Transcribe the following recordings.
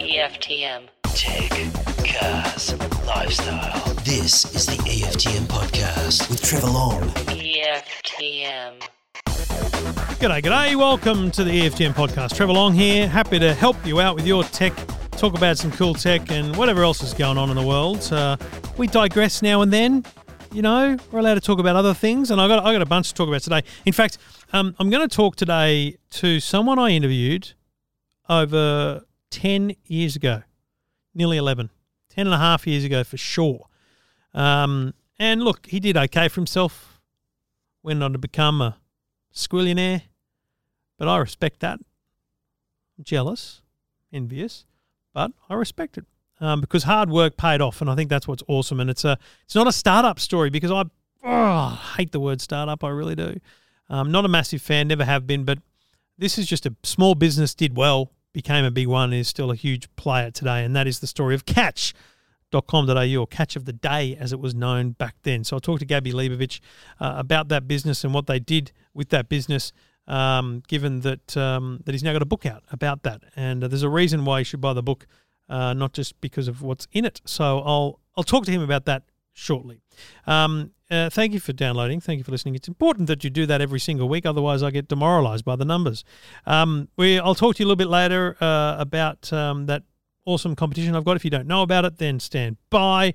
EFTM. Tech, cars, lifestyle. This is the EFTM podcast with Trevor Long. EFTM. G'day, g'day. Welcome to the EFTM podcast. Trevor Long here. Happy to help you out with your tech, talk about some cool tech and whatever else is going on in the world. Uh, we digress now and then. You know, we're allowed to talk about other things, and I got I got a bunch to talk about today. In fact, um, I'm going to talk today to someone I interviewed over 10 years ago, nearly 11, 10 and a half years ago for sure. Um, and look, he did okay for himself, went on to become a squillionaire, but I respect that. Jealous, envious, but I respect it um, because hard work paid off, and I think that's what's awesome. And it's a it's not a startup story because I oh, hate the word startup, I really do. Um, not a massive fan, never have been, but this is just a small business did well, became a big one, is still a huge player today, and that is the story of Catch catch.com.au or catch of the day as it was known back then. So I talked to Gabby Leibovich uh, about that business and what they did with that business. Um, given that um, that he's now got a book out about that, and uh, there's a reason why you should buy the book, uh, not just because of what's in it. So I'll I'll talk to him about that shortly. Um, uh, thank you for downloading. Thank you for listening. It's important that you do that every single week, otherwise I get demoralised by the numbers. Um, we I'll talk to you a little bit later uh, about um, that awesome competition I've got. If you don't know about it, then stand by.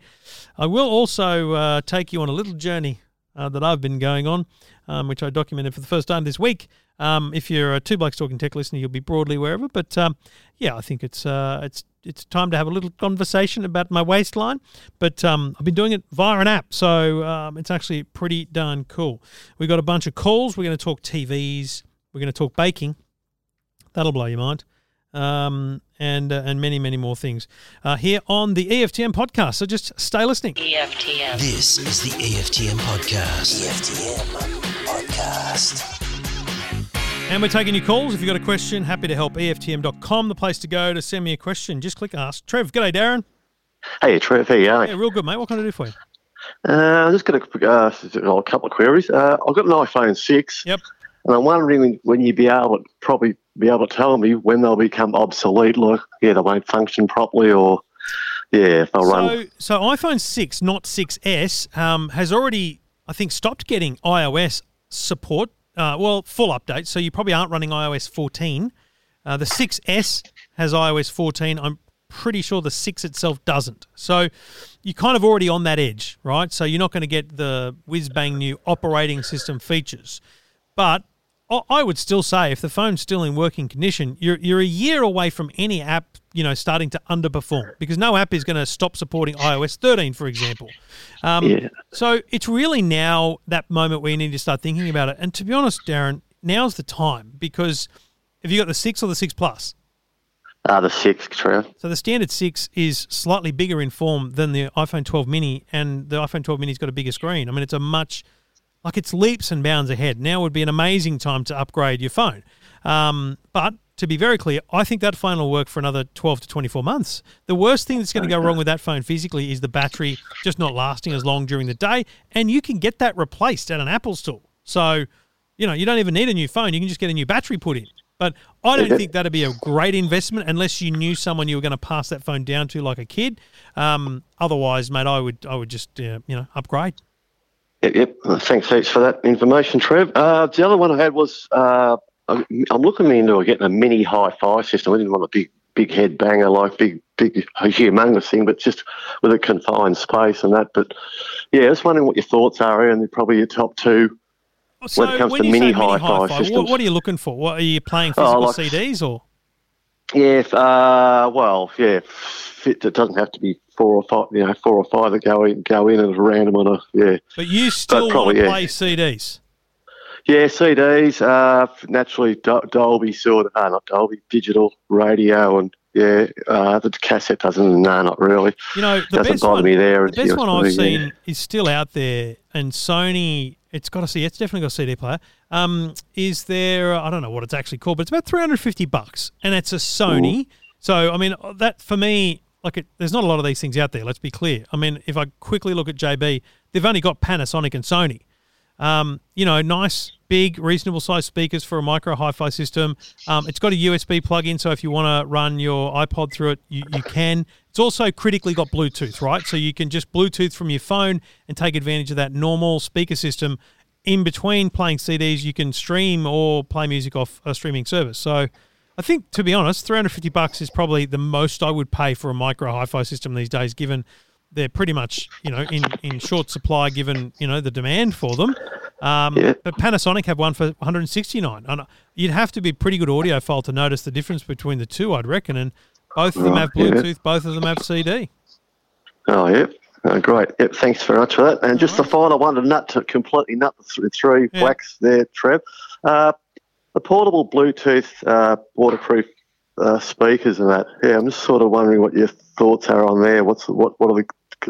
I will also uh, take you on a little journey uh, that I've been going on, um, which I documented for the first time this week. Um, if you're a Two Blokes Talking Tech listener, you'll be broadly aware of it. But um, yeah, I think it's uh, it's it's time to have a little conversation about my waistline. But um, I've been doing it via an app, so um, it's actually pretty darn cool. We've got a bunch of calls. We're going to talk TVs. We're going to talk baking. That'll blow your mind um, and uh, and many many more things uh, here on the EFTM podcast. So just stay listening. EFTM. This is the EFTM podcast. EFTM podcast. And we're taking your calls. If you've got a question, happy to help. EFTM.com, the place to go to send me a question. Just click ask. Trev, g'day, Darren. Hey, Trev, how you going? Yeah, real good, mate. What can I do for you? Uh, I've just got a, uh, a couple of queries. Uh, I've got an iPhone 6, Yep. and I'm wondering when, when you'd be able to probably be able to tell me when they'll become obsolete, like, yeah, they won't function properly, or, yeah, if they'll run. So, so iPhone 6, not 6S, um, has already, I think, stopped getting iOS support. Uh, well, full update. So you probably aren't running iOS 14. Uh, the 6S has iOS 14. I'm pretty sure the 6 itself doesn't. So you're kind of already on that edge, right? So you're not going to get the whiz bang new operating system features. But I- I would still say if the phone's still in working condition, you're you're a year away from any app, you know, starting to underperform because no app is going to stop supporting iOS 13, for example. Um, Yeah. So it's really now that moment where you need to start thinking about it. And to be honest, Darren, now's the time because have you got the six or the six plus? Uh, the 6, Trev. So the standard six is slightly bigger in form than the iPhone 12 mini, and the iPhone 12 mini's got a bigger screen. I mean, it's a much like it's leaps and bounds ahead. Now would be an amazing time to upgrade your phone. Um, but to be very clear, I think that phone will work for another 12 to 24 months. The worst thing that's going to go wrong with that phone physically is the battery just not lasting as long during the day, and you can get that replaced at an Apple store. So, you know, you don't even need a new phone. You can just get a new battery put in. But I don't think that'd be a great investment unless you knew someone you were going to pass that phone down to, like a kid. Um, otherwise, mate, I would I would just uh, you know upgrade. Yep, yep. Thanks heaps for that information, Trev. Uh, the other one I had was uh, I'm I'm looking into getting a mini hi-fi system. I didn't want a big, big head banger like big, big, humongous thing, but just with a confined space and that. But yeah, just wondering what your thoughts are, and probably your top two. So When it comes when to mini hi-fi what, systems. what are you looking for? What are you playing Oh, physical like- CDs or? Yeah, uh, well, yeah, fit, it doesn't have to be four or five, you know, four or five that go in, go in as random on a, yeah. But you still want probably, to yeah. play CDs. Yeah, CDs, uh, naturally Dolby sort of, uh, not Dolby, digital radio, and yeah, uh, the cassette doesn't, no, not really. You know, the Doesn't best bother one, me there. The best one I've seen yeah. is still out there, and Sony. It's got a C. It's definitely got a CD player. Um, is there? I don't know what it's actually called, but it's about three hundred fifty bucks, and it's a Sony. So I mean, that for me, like, it, there's not a lot of these things out there. Let's be clear. I mean, if I quickly look at JB, they've only got Panasonic and Sony. Um, you know, nice, big, reasonable sized speakers for a micro hi fi system. Um, it's got a USB plug in, so if you want to run your iPod through it, you, you can. It's also critically got Bluetooth, right? So you can just Bluetooth from your phone and take advantage of that normal speaker system. In between playing CDs, you can stream or play music off a streaming service. So I think, to be honest, 350 bucks is probably the most I would pay for a micro hi-fi system these days, given they're pretty much you know in, in short supply, given you know the demand for them. Um, Yeah. But Panasonic have one for 169, and you'd have to be a pretty good audiophile to notice the difference between the two, I'd reckon. And both of them Right, have yeah. Bluetooth, both of them have CD. Oh, yep. Oh, great. Yep. Thanks very much for that. And just the final one to nut to completely nut the three Yeah. wax there, Trev. Uh, the portable Bluetooth uh, waterproof uh, speakers and that. Yeah, I'm just sort of wondering what your thoughts are on there. What's what? What are the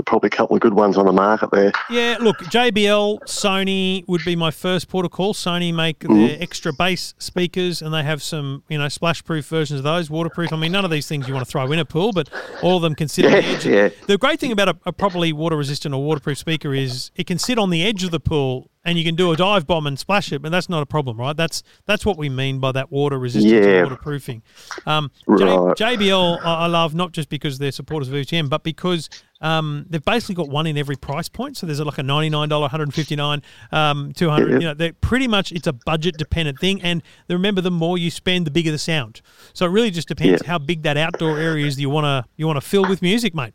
probably a couple of good ones on the market there? Yeah, look, JBL, Sony would be my first port of call. Sony make Mm-hmm. their extra bass speakers, and they have some, you know, splash-proof versions of those, waterproof. I mean, none of these things you want to throw in a pool, but all of them can sit on the edge. yeah. The great thing about a, a properly water-resistant or waterproof speaker is it can sit on the edge of the pool, and you can do a dive bomb and splash it, but that's not a problem, right? That's that's what we mean by that water resistance Yeah. waterproofing. Um, J- JBL, I I love not just because they're supporters of EFTM, but because um, they've basically got one in every price point. So there's like a $99, 159, um, 200 Yeah. You know, they're pretty much it's a budget dependent thing. And remember, the more you spend, the bigger the sound. So it really just depends Yeah. how big that outdoor area is that you want to you want to fill with music, mate.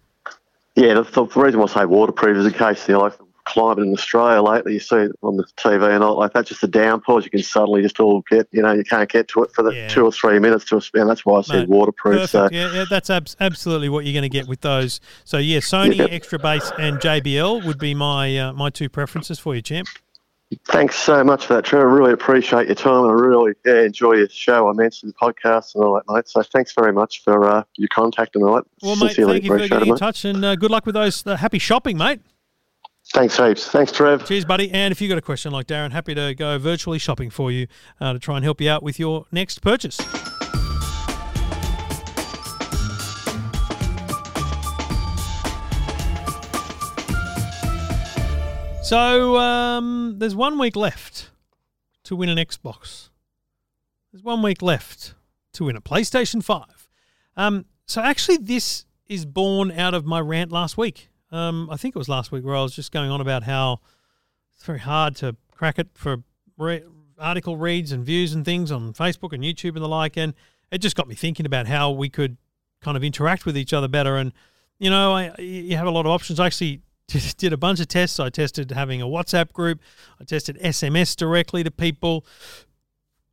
Yeah, the, the reason why I say waterproof is in case you know, like climate in Australia lately, you see it on the TV and all like that, just the downpours, you can suddenly just all get, you know, you can't get to it for the Yeah. two or three minutes to a. That's why I said Mate, waterproof. So, Yeah, yeah, that's abs- absolutely what you're going to get with those. So yeah, Sony, Yep. Extra Bass, and JBL would be my uh, my two preferences for you, champ. thanks so much for that, Trevor. I really appreciate your time and I really yeah, enjoy your show. I mentioned the podcast and all that, mate. So thanks very much for uh, your contact and all that. Well, mate, Sincerely thank you for getting it, in touch, and uh, good luck with those. Uh, happy shopping, mate. Thanks heaps. Thanks, Trev. Cheers, buddy. And if you've got a question like Darren, happy to go virtually shopping for you uh, to try and help you out with your next purchase. So um, there's one week left to win an Xbox. There's one week left to win a PlayStation 5. Um, so actually, this is born out of my rant last week. Um, I think it was last week where I was just going on about how it's very hard to crack it for re- article reads and views and things on Facebook and YouTube and the like. And it just got me thinking about how we could kind of interact with each other better. And, you know, I, you have a lot of options. I actually did a bunch of tests. I tested having a WhatsApp group, I tested SMS directly to people.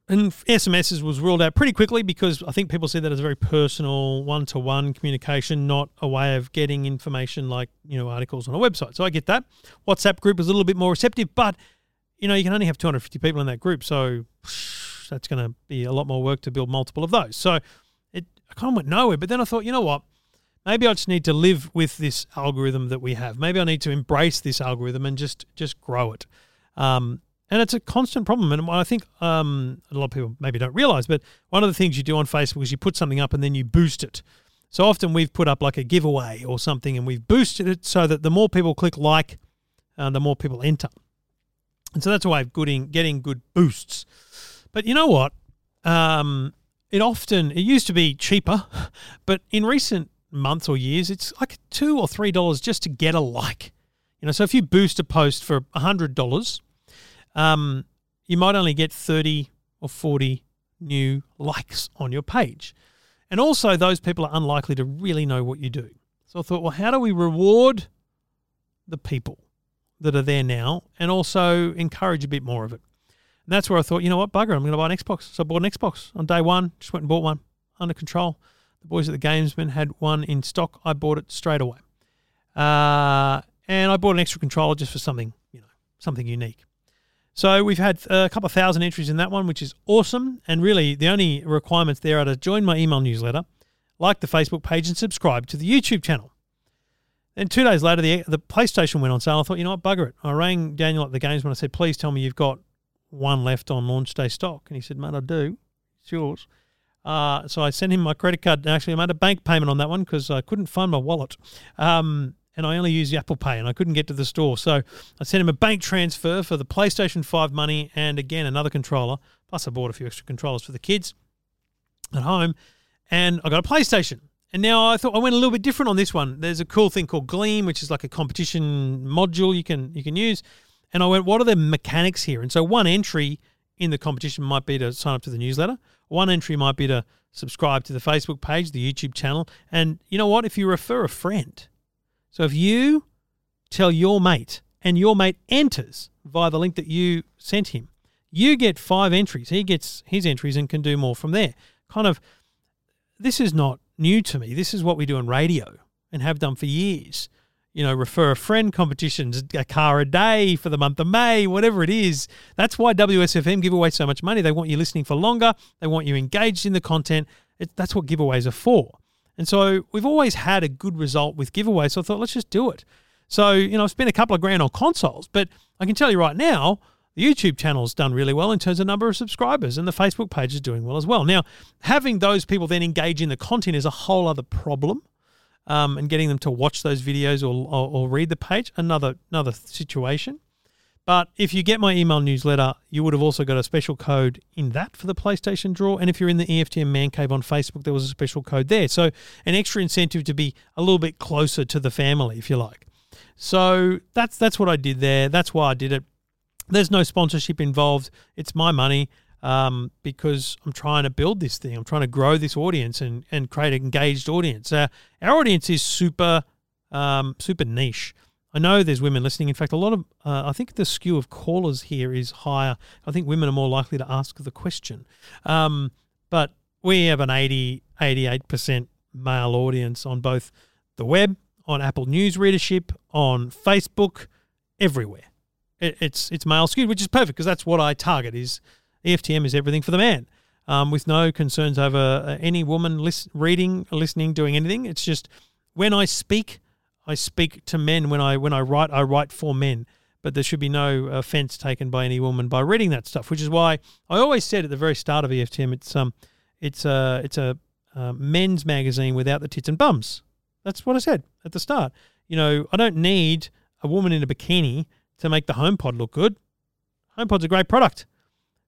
And SMSs was ruled out pretty quickly because I think people see that as a very personal, one-to-one communication, not a way of getting information like you know articles on a website. So I get that. WhatsApp group is a little bit more receptive, but you know you can only have 250 people in that group, so that's going to be a lot more work to build multiple of those. So it I kind of went nowhere. But then I thought, you know what? Maybe I just need to live with this algorithm that we have. Maybe I need to embrace this algorithm and just just grow it. Um, and it's a constant problem. And I think um, a lot of people maybe don't realize, but one of the things you do on Facebook is you put something up and then you boost it. So often we've put up like a giveaway or something and we've boosted it so that the more people click like, uh, the more people enter. And so that's a way of getting, good boosts. But you know what? Um, it often, it used to be cheaper, but in recent months or years, it's like two or three dollars just to get a like. You know, so if you boost a post for a hundred dollars, um, you might only get 30 or 40 new likes on your page. And also, those people are unlikely to really know what you do. So I thought, well, how do we reward the people that are there now and also encourage a bit more of it? And that's where I thought, you know what, bugger, I'm going to buy an Xbox. So I bought an Xbox on day one, just went and bought one under control. The boys at the Gamesmen had one in stock. I bought it straight away. Uh, and I bought an extra controller just for something, you know, something unique. So we've had a couple of thousand entries in that one, which is awesome. And really, the only requirements there are to join my email newsletter, like the Facebook page, and subscribe to the YouTube channel. And two days later, the the PlayStation went on sale. I thought, you know what, bugger it. I rang Daniel at the Gamesmen I said, please tell me you've got one left on launch day stock. And he said, mate, I do. It's yours. Uh, so I sent him my credit card. Actually, I made a bank payment on that one because I couldn't find my wallet. Um, and I only use Apple Pay, and I couldn't get to the store. So I sent him a bank transfer for the PlayStation 5 money and again another controller. Plus, I bought a few extra controllers for the kids at home, and I got a PlayStation. And now I thought I went a little bit different on this one. There's a cool thing called Gleam, which is like a competition module you can you can use. And I went, what are the mechanics here? And so one entry in the competition might be to sign up to the newsletter. One entry might be to subscribe to the Facebook page, the YouTube channel. And you know what? If you refer a friend, so if you tell your mate and your mate enters via the link that you sent him, you get five entries. He gets his entries and can do more from there. Kind of, this is not new to me. This is what we do in radio and have done for years. You know, refer a friend competitions, a car a day for the month of May, whatever it is. That's why WSFM give away so much money. They want you listening for longer. They want you engaged in the content. It, that's what giveaways are for. And so we've always had a good result with giveaways. So I thought, let's just do it. So, you know, I've spent a couple of grand on consoles, but I can tell you right now, the YouTube channel's done really well in terms of number of subscribers, and the Facebook page is doing well as well. Now, having those people then engage in the content is a whole other problem, um, and getting them to watch those videos or, or, or read the page another another situation. But if you get my email newsletter, you would have also got a special code in that for the PlayStation draw. And if you're in the EFTM Man Cave on Facebook, there was a special code there. So an extra incentive to be a little bit closer to the family, if you like. So that's that's what I did there. That's why I did it. There's no sponsorship involved. It's my money um, because I'm trying to build this thing. I'm trying to grow this audience and, and create an engaged audience. Uh, our audience is super um, super niche. I know there's women listening. In fact, a lot of uh, I think the skew of callers here is higher. I think women are more likely to ask the question. Um, but we have an 80 88% male audience on both the web, on Apple News readership, on Facebook, everywhere it, it's it's male skewed, which is perfect because that's what I target. Is EFTM is everything for the man, um, with no concerns over uh, any woman list, reading, listening, doing anything. It's just when I speak, I speak to men. When I when I write, I write for men. But there should be no offence taken by any woman by reading that stuff, which is why I always said at the very start of EFTM, it's um, it's a it's a uh, men's magazine without the tits and bums. That's what I said at the start. You know, I don't need a woman in a bikini to make the HomePod look good. HomePod's a great product.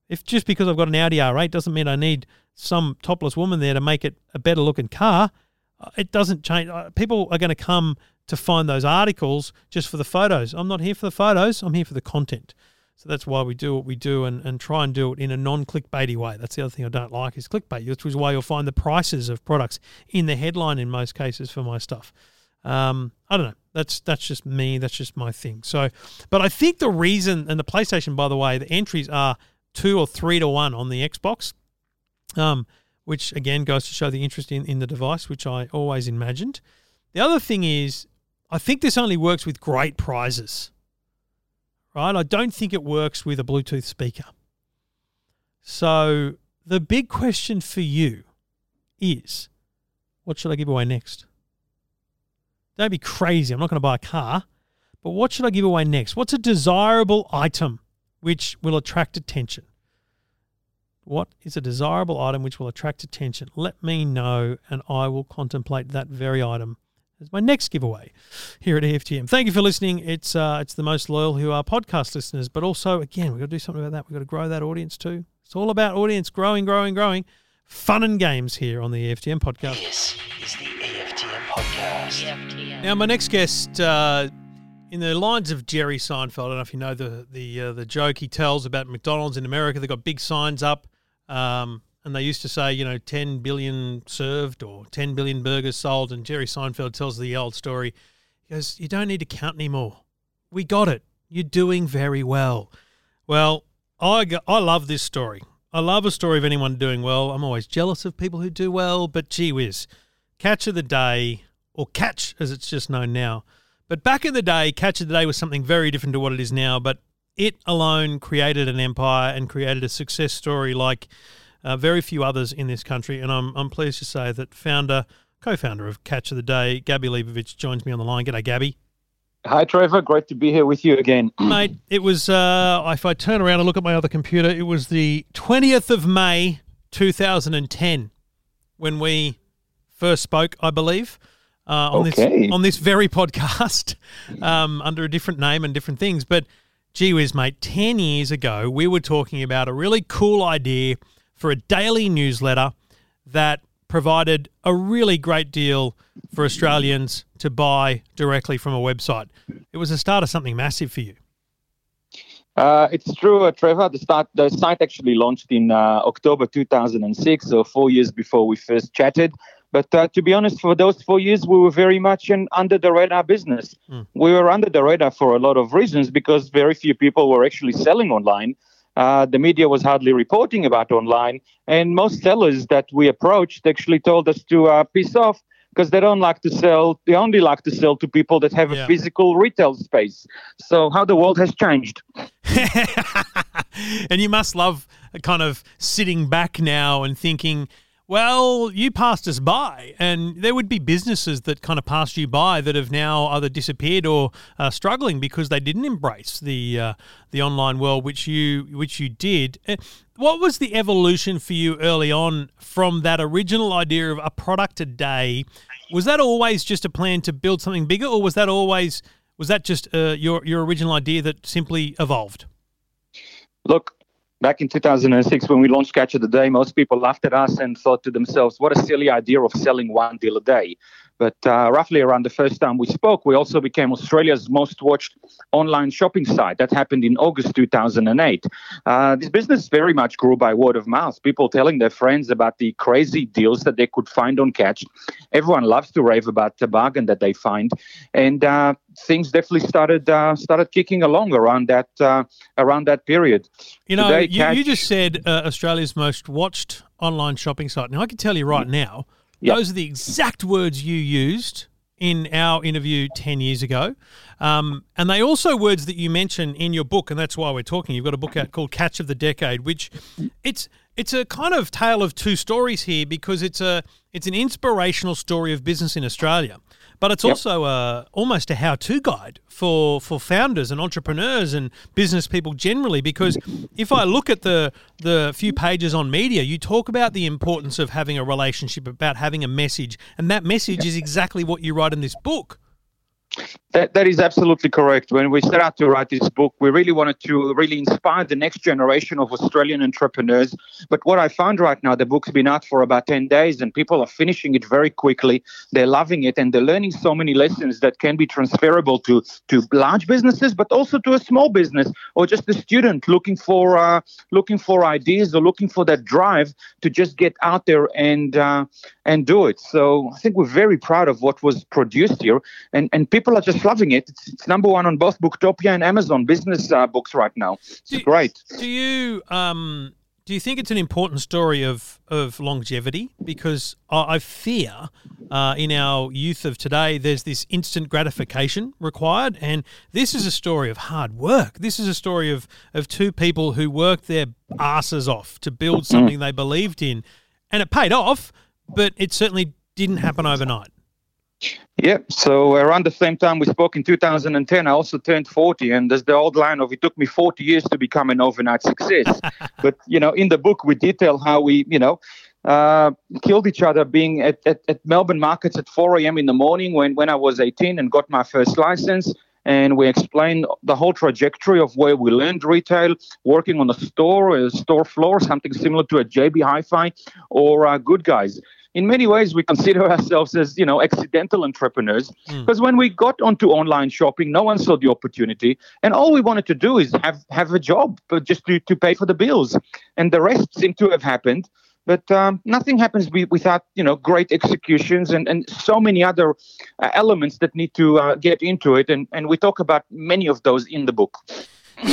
If just because I've got an Audi R8 doesn't mean I need some topless woman there to make it a better looking car, uh, it doesn't change. Uh, people are going to come to find those articles just for the photos. I'm not here for the photos, I'm here for the content. So that's why we do what we do and, and try and do it in a non clickbaity way. That's the other thing I don't like is clickbait, which is why you'll find the prices of products in the headline in most cases for my stuff. Um, I don't know. That's that's just me. That's just my thing. So, but I think the reason and the PlayStation, by the way, the entries are two or three to one on the Xbox, um, which again goes to show the interest in, in the device, which I always imagined. The other thing is, I think this only works with great prizes, right? I don't think it works with a Bluetooth speaker. So the big question for you is, what should I give away next? Don't be crazy. I'm not going to buy a car. But what should I give away next? What's a desirable item which will attract attention? What is a desirable item which will attract attention? Let me know, and I will contemplate that very item as my next giveaway here at EFTM. Thank you for listening. It's uh, it's the most loyal who are podcast listeners, but also again we've got to do something about that. We've got to grow that audience too. It's all about audience growing, growing, growing. Fun and games here on the EFTM podcast. This is the EFTM podcast. EFTM. Now, my next guest, uh, in the lines of Jerry Seinfeld, I don't know if you know the the uh, the joke he tells about McDonald's in America. They've got big signs up, um, and they used to say, you know, 10 billion served or 10 billion burgers sold. And Jerry Seinfeld tells the old story. He goes, You don't need to count anymore. We got it. You're doing very well. Well, I, I love this story. I love a story of anyone doing well. I'm always jealous of people who do well, but gee whiz. Catch of the day, or catch as it's just known now. But back in the day, catch of the day was something very different to what it is now. But it alone created an empire and created a success story like uh, very few others in this country. And I'm, I'm pleased to say that founder, co founder of Catch of the Day, Gabby Leibovich, joins me on the line. G'day, Gabby. Hi, Trevor. Great to be here with you again. Mate, it was, uh, if I turn around and look at my other computer, it was the 20th of May 2010 when we first spoke, I believe. uh, on Okay. this on this very podcast um, under a different name and different things. But gee whiz, mate, ten years ago we were talking about a really cool idea for a daily newsletter that provided a really great deal for Australians to buy directly from a website. It was the start of something massive for you. Uh, it's true, uh, Trevor. The start, the site actually launched in uh, October 2006, so four years before we first chatted. But uh, to be honest, for those four years, we were very much an under the radar business. We were under the radar for a lot of reasons because very few people were actually selling online. Uh, the media was hardly reporting about online, and most sellers that we approached actually told us to uh, piss off because they don't like to sell. They only like to sell to people that have Yeah. a physical retail space. So how the world has changed. and you must love kind of sitting back now and thinking, well, you passed us by, and there would be businesses that kind of passed you by that have now either disappeared or uh, struggling because they didn't embrace the uh, the online world, which you which you did. Uh, What was the evolution for you early on from that original idea of a product a day? Was that always just a plan to build something bigger, or was that always was that just uh, your your original idea that simply evolved? Look, back in 2006, when we launched Catch of the Day, most people laughed at us and thought to themselves, what a silly idea of selling one deal a day. But uh, roughly around the first time we spoke, we also became Australia's most watched online shopping site. That happened in August 2008. Uh, this business very much grew by word of mouth, people telling their friends about the crazy deals that they could find on Catch. Everyone loves to rave about the bargain that they find. And uh, things definitely started uh, started kicking along around that uh, around that period. You know, Today, you, you just said uh, Australia's most watched online shopping site. Now, I can tell you right now, Yeah. those are the exact words you used in our interview 10 years ago. Um, and they also words that you mention in your book, and that's why we're talking. You've got a book out called Catch of the Decade, which it's it's a kind of tale of two stories here because it's a it's an inspirational story of business in Australia. But it's also a, almost a how-to guide for, for founders and entrepreneurs and business people generally. Because if I look at the the few pages on media, you talk about the importance of having a relationship, about having a message, and that message is exactly what you write in this book. That, that is absolutely correct. When we set out to write this book, we really wanted to really inspire the next generation of Australian entrepreneurs. But what I found right now, the book's been out for about 10 days and people are finishing it very quickly. They're loving it and they're learning so many lessons that can be transferable to, to large businesses, but also to a small business or just a student looking for uh, looking for ideas or looking for that drive to just get out there and uh, and do it. So I think we're very proud of what was produced here, and and people are just loving it. It's, it's number one on both Booktopia and Amazon business uh, books right now. It's Do- great. Do you um do you think it's an important story of of longevity? Because I, I fear uh, in our youth of today, there's this instant gratification required, and this is a story of hard work. This is a story of of two people who worked their asses off to build something they believed in, and it paid off. But it certainly didn't happen overnight. Yeah. So around the same time we spoke in 2010, I also turned 40, and there's the old line of it took me 40 years to become an overnight success. but you know, in the book we detail how we, you know. Uh, killed each other being at, at, at Melbourne markets at 4 a.m. in the morning when, when I was 18 and got my first license. And we explained the whole trajectory of where we learned retail, working on a store, a store floor, something similar to a JB Hi-Fi or uh, Good Guys in many ways we consider ourselves as you know accidental entrepreneurs because when we got onto online shopping no one saw the opportunity and all we wanted to do is have have a job but just to, to pay for the bills. And the rest seemed to have happened but um, nothing happens be- without you know great executions and, and so many other uh, elements that need to uh, get into it. And, and we talk about many of those in the book.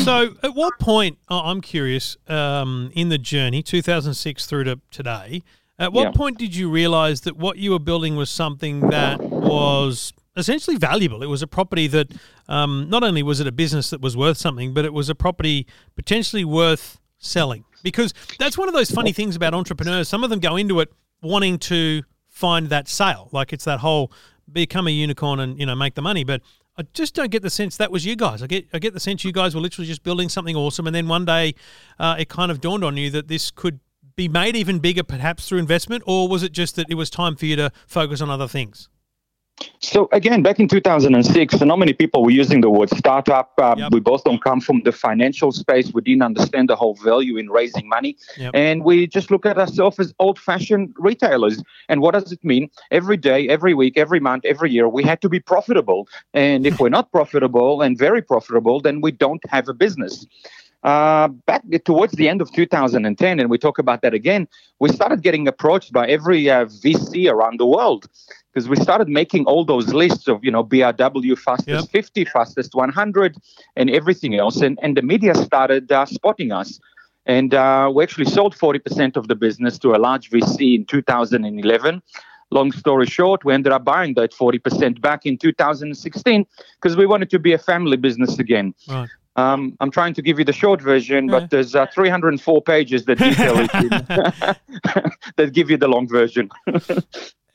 So, at what point, oh, I'm curious, um, in the journey, 2006 through to today, at what Yeah. point did you realize that what you were building was something that was essentially valuable? It was a property that um, not only was it a business that was worth something, but it was a property potentially worth selling. Because that's one of those funny things about entrepreneurs. Some of them go into it wanting to find that sale, like it's that whole become a unicorn and you know make the money. But I just don't get the sense that was you guys. I get I get the sense you guys were literally just building something awesome, and then one day uh, it kind of dawned on you that this could be made even bigger, perhaps through investment, or was it just that it was time for you to focus on other things? So again, back in 2006, not many people were using the word startup. Uh, Yep. We both don't come from the financial space. We didn't understand the whole value in raising money, Yep. and we just look at ourselves as old-fashioned retailers. And what does it mean? Every day, every week, every month, every year, we had to be profitable. And if we're not profitable and very profitable, then we don't have a business. Uh, back towards the end of 2010, and we talk about that again, we started getting approached by every uh, VC around the world because we started making all those lists of, you know, BRW fastest Yep. 50, fastest 100, and everything else. And, and the media started uh, spotting us. And uh, we actually sold 40% of the business to a large VC in 2011. Long story short, we ended up buying that 40% back in 2016 because we wanted to be a family business again. Right. Um, I'm trying to give you the short version, but there's uh, 304 pages that detail it that give you the long version.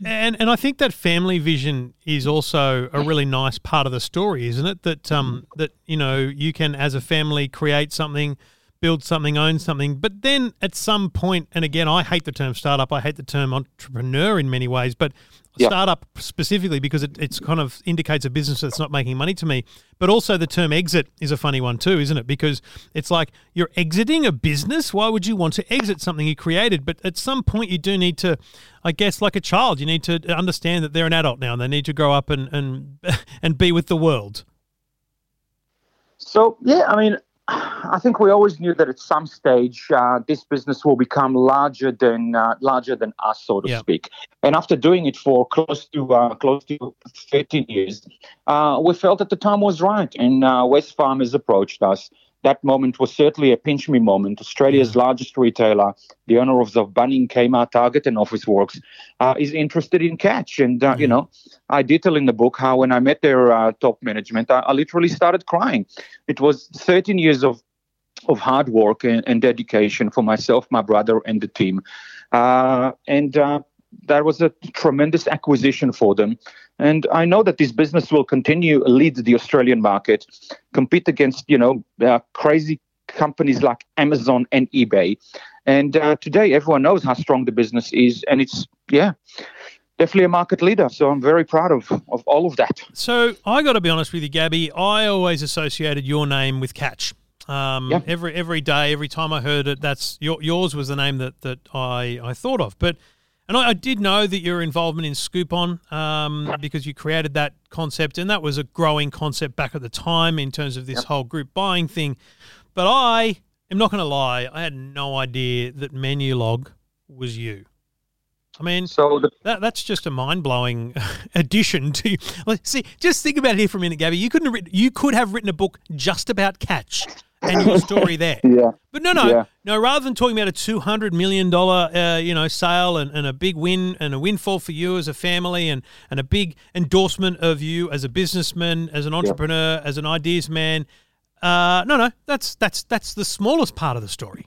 And and I think that family vision is also a really nice part of the story, isn't it? That um that you know you can as a family create something, build something, own something, but then at some point, and again, I hate the term startup. I hate the term entrepreneur in many ways, but Yeah. startup specifically because it it's kind of indicates a business that's not making money to me. But also the term exit is a funny one too, isn't it? Because it's like you're exiting a business. Why would you want to exit something you created? But at some point, you do need to, I guess, like a child, you need to understand that they're an adult now and they need to grow up and and and be with the world. So yeah, I mean, I think we always knew that at some stage uh, this business will become larger than uh, larger than us, so to Yeah. speak. And after doing it for close to uh, close to 13 years, uh, we felt that the time was right, and uh, Wesfarmers approached us. That moment was certainly a pinch me moment. Australia's largest retailer, the owner of the Bunning, Kmart, Target, and Officeworks, uh, is interested in Catch. And, uh, you know, I detail in the book how when I met their uh, top management, I, I literally started crying. It was 13 years of of hard work and, and dedication for myself, my brother, and the team. Uh, and uh, that was a tremendous acquisition for them. And I know that this business will continue to lead the Australian market, compete against you know uh, crazy companies like Amazon and eBay. And uh, today, everyone knows how strong the business is, and it's yeah, definitely a market leader. So I'm very proud of of all of that. So I got to be honest with you, Gabby. I always associated your name with Catch. Um, Yeah. Every every day, every time I heard it, that's your, yours was the name that that I, I thought of. But and I, I did know that your involvement in Scoopon um, because you created that concept, and that was a growing concept back at the time in terms of this whole group buying thing. But I am not going to lie, I had no idea that Menulog was you. I mean, So the that, that's just a mind blowing addition to. Like, see, just think about it here for a minute, Gabby. You couldn't have written, you could have written a book just about catch and your story there. yeah. But no, no, Yeah. no. Rather than talking about a two hundred million dollar, uh, you know, sale and, and a big win and a windfall for you as a family and and a big endorsement of you as a businessman, as an entrepreneur, as an ideas man. Uh, no, no, that's that's that's the smallest part of the story.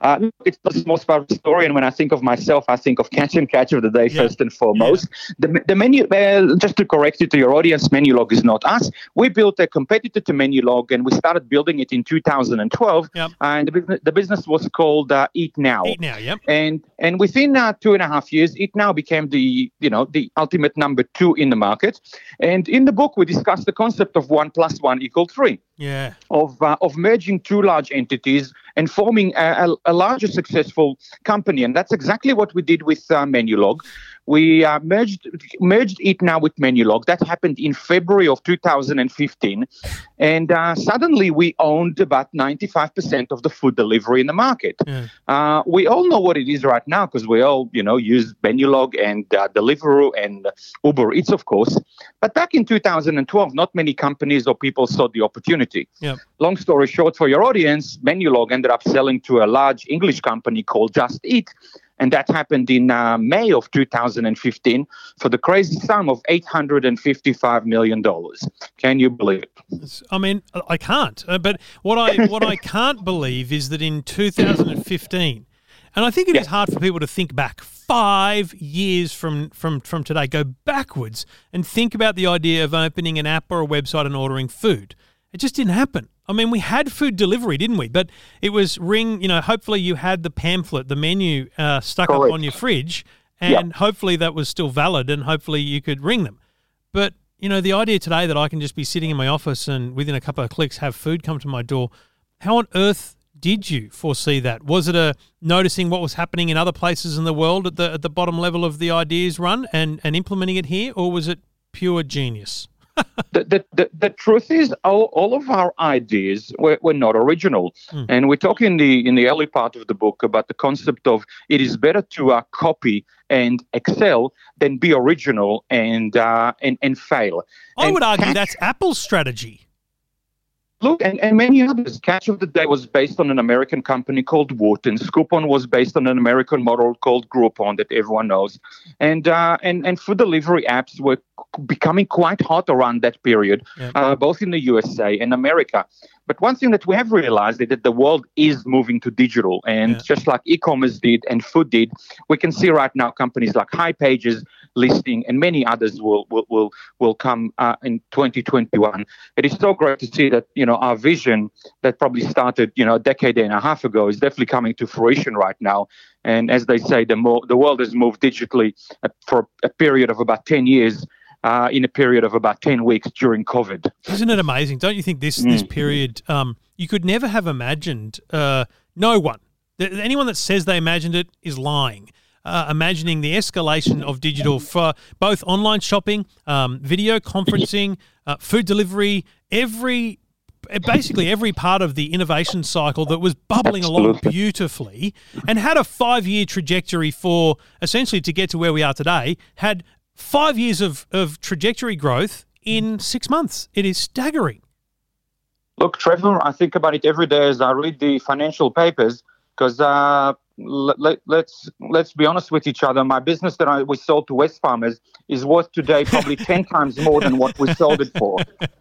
Uh, it's the most part story, and when I think of myself, I think of catch and catch of the day Yeah. first and foremost. The, the menu, uh, just to correct you to your audience, Menulog is not us. We built a competitor to Menulog, and we started building it in 2012. Yep. And the business, the business was called uh, Eat Now. Eat now, yep. And and within uh, two and a half years, it now became the you know the ultimate number two in the market. And in the book, we discuss the concept of one plus one equal three Yeah, of uh, of merging two large entities and forming a, a, larger successful company, and that's exactly what we did with uh, Menulog. We uh, merged merged Eat Now with Menulog. That happened in February of 2015, and uh, suddenly we owned about 95% of the food delivery in the market. yeah. Uh, we all know what it is right now because we all, you know, use Menulog and uh, Deliveroo and Uber Eats, of course. But back in 2012, not many companies or people saw the opportunity. Long story short, for your audience, Menulog ended up selling to a large English company called Just Eat. And that happened in uh, May of 2015 for the crazy sum of $855 million. Can you believe it? I mean, I can't. Uh, but what I what I can't believe is that in 2015, and I think it is hard for people to think back five years from from from today, go backwards and think about the idea of opening an app or a website and ordering food. It just didn't happen. I mean, we had food delivery, didn't we? But it was ring. You know, hopefully you had the pamphlet, the menu uh, stuck up on your fridge. and hopefully that was still valid, and hopefully you could ring them. But you know, the idea today that I can just be sitting in my office and within a couple of clicks have food come to my door. How on earth did you foresee that? Was it a noticing what was happening in other places in the world at the at the bottom level of the ideas run and and implementing it here, or was it pure genius? The, the, the, the, truth is all, all of our ideas were, were not original Mm. and we talk in the in the early part of the book about the concept of it is better to uh, copy and excel than be original and uh, and, and fail I And would argue Catch- that's Apple's strategy. Look, and, and many others. Catch of the Day was based on an American company called Wharton. Scoopon was based on an American model called Groupon that everyone knows. And uh, and and food delivery apps were becoming quite hot around that period, Yeah. uh, both in the USA and America. But one thing that we have realized is that the world is moving to digital, and Yeah. just like e-commerce did and food did, we can see right now companies like hipages, Listing, and many others will will will, will come uh, in 2021. It is so great to see that you know our vision that probably started you know a decade and a half ago is definitely coming to fruition right now. And as they say, the more the world has moved digitally uh, for a period of about 10 years. Uh, in a period of about 10 weeks during COVID. Isn't it amazing? Don't you think this this Mm. period um, you could never have imagined? Uh, no one, Th- anyone that says they imagined it is lying. Uh, imagining the escalation of digital for both online shopping, um, video conferencing, uh, food delivery, every basically every part of the innovation cycle that was bubbling along beautifully and had a five year trajectory for essentially to get to where we are today, had five years of, of trajectory growth in six months. It is staggering. Look, Trevor, I think about it every day as I read the financial papers because uh, let, let, let's let's be honest with each other. My business that I, we sold to Wesfarmers is worth today probably ten times more than what we sold it for.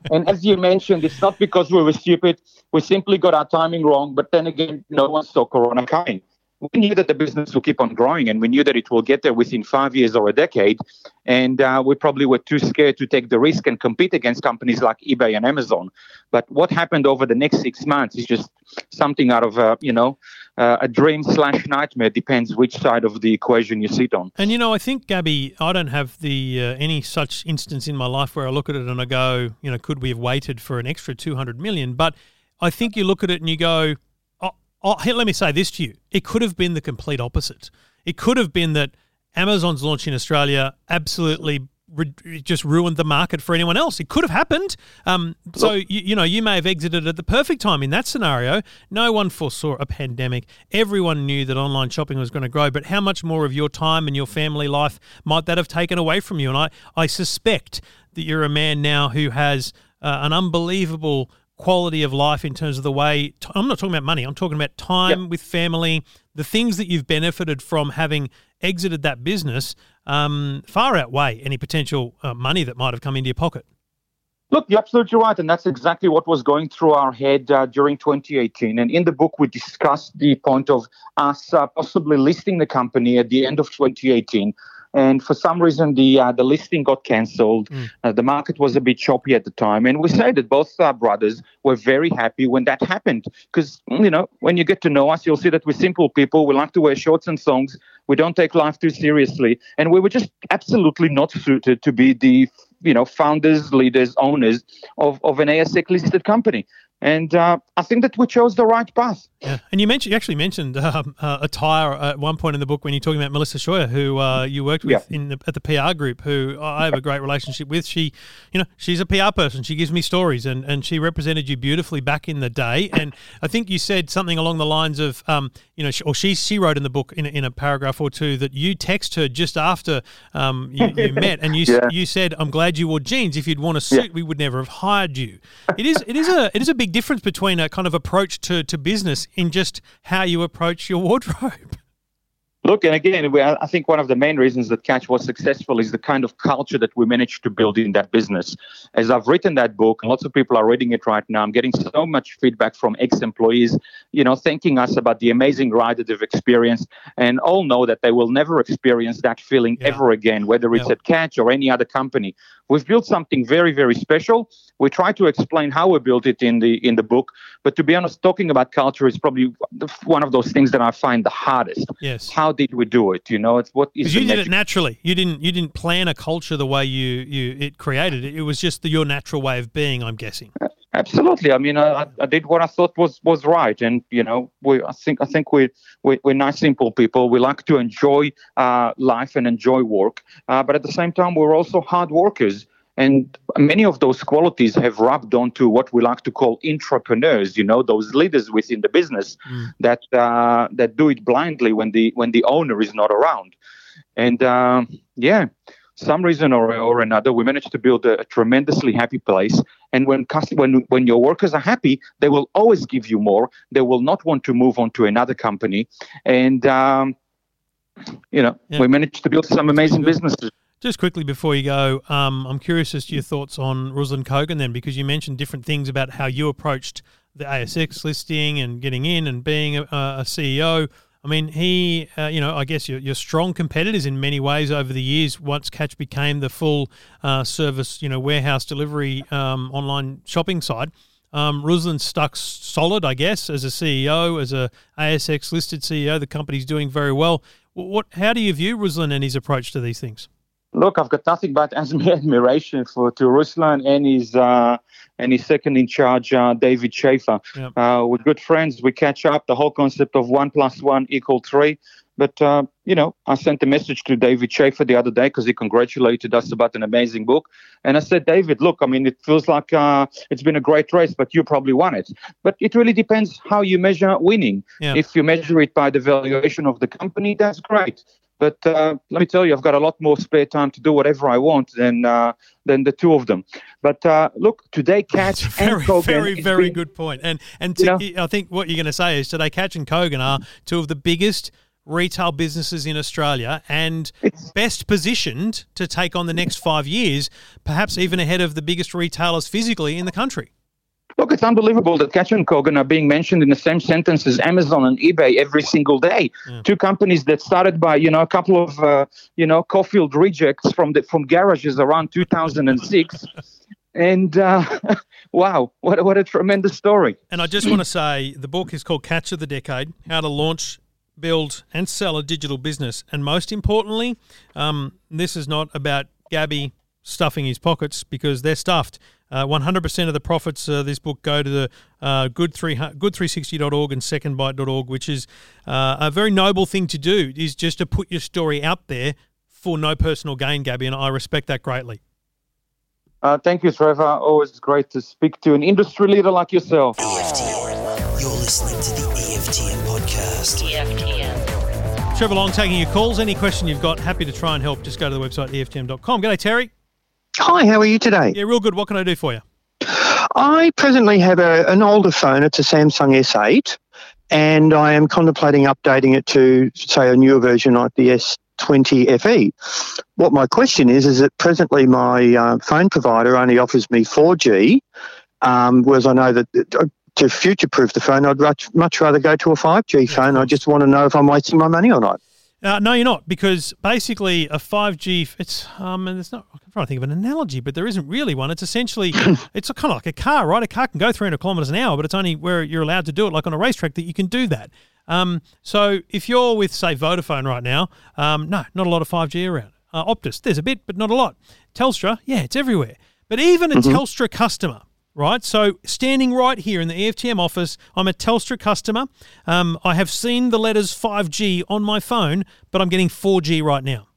And as you mentioned, it's not because we were stupid. We simply got our timing wrong. But then again, no one saw Corona coming. We knew that the business will keep on growing, and we knew that it will get there within five years or a decade. And uh, we probably were too scared to take the risk and compete against companies like eBay and Amazon. But what happened over the next six months is just something out of a you know uh, a dream slash nightmare. Depends which side of the equation you sit on. And you know, I think Gabby, I don't have the uh, any such instance in my life where I look at it and I go, you know, could we have waited for an extra two hundred million? But I think you look at it and you go, oh, let me say this to you: it could have been the complete opposite. It could have been that Amazon's launch in Australia absolutely re- just ruined the market for anyone else. It could have happened. Um, so you, you know, you may have exited at the perfect time in that scenario. No one foresaw a pandemic. Everyone knew that online shopping was going to grow. But how much more of your time and your family life might that have taken away from you? And I, I suspect that you're a man now who has uh, an unbelievable quality of life in terms of the way t- I'm not talking about money. I'm talking about time with family, the things that you've benefited from having exited that business um, far outweigh any potential uh, money that might have come into your pocket. Look, you're absolutely right, and that's exactly what was going through our head uh, during 2018. And in the book, we discussed the point of us uh, possibly listing the company at the end of 2018. And for some reason, the uh, the listing got cancelled. Uh, the market was a bit choppy at the time, and we say that both our brothers were very happy when that happened. Because you know, when you get to know us, you'll see that we're simple people. We like to wear shorts and songs. We don't take life too seriously, and we were just absolutely not suited to be the you know founders, leaders, owners of of an ASX listed company. And uh, I think that we chose the right path. Yeah, and you mentioned you actually mentioned um, uh, attire at one point in the book when you're talking about Melissa Scheuer, who uh, you worked with Yeah. in the, at the PR group, who I have a great relationship with. She, you know, she's a PR person. She gives me stories, and, and she represented you beautifully back in the day. And I think you said something along the lines of, um, you know, or she she wrote in the book in a, in a paragraph or two that you text her just after um, you, you met, and you Yeah. you said, "I'm glad you wore jeans. If you'd worn a suit, we would never have hired you." It is it is a it is a big difference between a kind of approach to, to business in just how you approach your wardrobe. Look, and again, we, I think one of the main reasons that Catch was successful is the kind of culture that we managed to build in that business. As I've written that book, and lots of people are reading it right now, I'm getting so much feedback from ex-employees, you know, thanking us about the amazing ride that they've experienced, and all know that they will never experience that feeling Yeah. ever again, whether it's Yeah. at Catch or any other company. We've built something very, very special. We try to explain how we built it in the in the book, but to be honest, talking about culture is probably one of those things that I find the hardest. Yes. How did we do it? You know, it's what is you did it naturally. You didn't. You didn't plan a culture the way you you it created it. It was just the, your natural way of being. I'm guessing. Uh, Absolutely. I mean, I, I did what I thought was, was right, and you know, we I think I think we we we're nice, simple people. We like to enjoy uh, life and enjoy work, uh, but at the same time, we're also hard workers. And many of those qualities have rubbed onto what we like to call entrepreneurs. You know, those leaders within the business that uh, that do it blindly when the when the owner is not around. And um, yeah, some reason or, or another, we managed to build a, a tremendously happy place. And when, when when your workers are happy, they will always give you more. They will not want to move on to another company. And um, you know, Yeah. we managed to build some amazing businesses. Just quickly before you go, um, I'm curious as to your thoughts on Ruslan Kogan then, because you mentioned different things about how you approached the ASX listing and getting in and being a, a CEO. I mean, he, uh, you know, I guess you're, you're strong competitors in many ways over the years. Once Catch became the full uh, service, you know, warehouse delivery um, online shopping site, um, Ruslan stuck solid, I guess, as a CEO, as a ASX listed CEO. The company's doing very well. What? How do you view Ruslan and his approach to these things? Look, I've got nothing but admiration for to Ruslan and his uh, and his second in charge, uh, David Shafer. Yep. Uh, we're good friends. We catch up. The whole concept of one plus one equal three. But uh, you know, I sent a message to David Shafer the other day because he congratulated us about an amazing book. And I said, David, look, I mean, it feels like uh, it's been a great race, but you probably won it. But it really depends how you measure winning. Yeah. If you measure it by the valuation of the company, that's great. But uh, let me tell you, I've got a lot more spare time to do whatever I want than uh, than the two of them. But uh, look, today, Catch very, and Kogan, very, very been- good point. And and You to, I think what you're going to say is today, Catch and Kogan are two of the biggest retail businesses in Australia and best positioned to take on the next five years, perhaps even ahead of the biggest retailers physically in the country. Look, it's unbelievable that Catch and Kogan are being mentioned in the same sentence as Amazon and eBay every single day. Two companies that started by you know a couple of uh, you know Caulfield rejects from the from garages around 2006. And uh, wow, what a, what a tremendous story! And I just want to say the book is called Catch of the Decade How to Launch, Build, and Sell a Digital Business. And most importantly, um, this is not about Gabby stuffing his pockets because they're stuffed. Uh, 100% of the profits of this book go to the uh, good, 3, good360.org and secondbite.org, which is uh, a very noble thing to do, is just to put your story out there for no personal gain, Gabby, and I respect that greatly. Uh, thank you, Trevor. Always great to speak to an industry leader like yourself. EFTM. You're listening to the EFTM podcast. EFTM. Trevor Long taking your calls. Any question you've got, happy to try and help. Just go to the website EFTM.com. G'day, Terry. Hi, how are you today? Yeah, real good. What can I do for you? I presently have a, an older phone. It's a Samsung S8, and I am contemplating updating it to, say, a newer version like the S20 FE. What my question is, is that presently my uh, phone provider only offers me 4G, um, whereas I know that uh, to future-proof the phone, I'd much, much rather go to a 5G phone. I just want to know if I'm wasting my money or not. Uh, no, you're not, because basically a 5G, it's um, and it's not. I'm trying to think of an analogy, but there isn't really one. It's essentially, it's kind of like a car, right? A car can go 300 kilometers an hour, but it's only where you're allowed to do it, like on a racetrack, that you can do that. Um, so if you're with, say, Vodafone right now, um, no, not a lot of 5G around. Uh, Optus, there's a bit, but not a lot. Telstra, yeah, it's everywhere. But even a Telstra customer, right? So standing right here in the EFTM office, I'm a Telstra customer. Um, I have seen the letters 5G on my phone, but I'm getting 4G right now.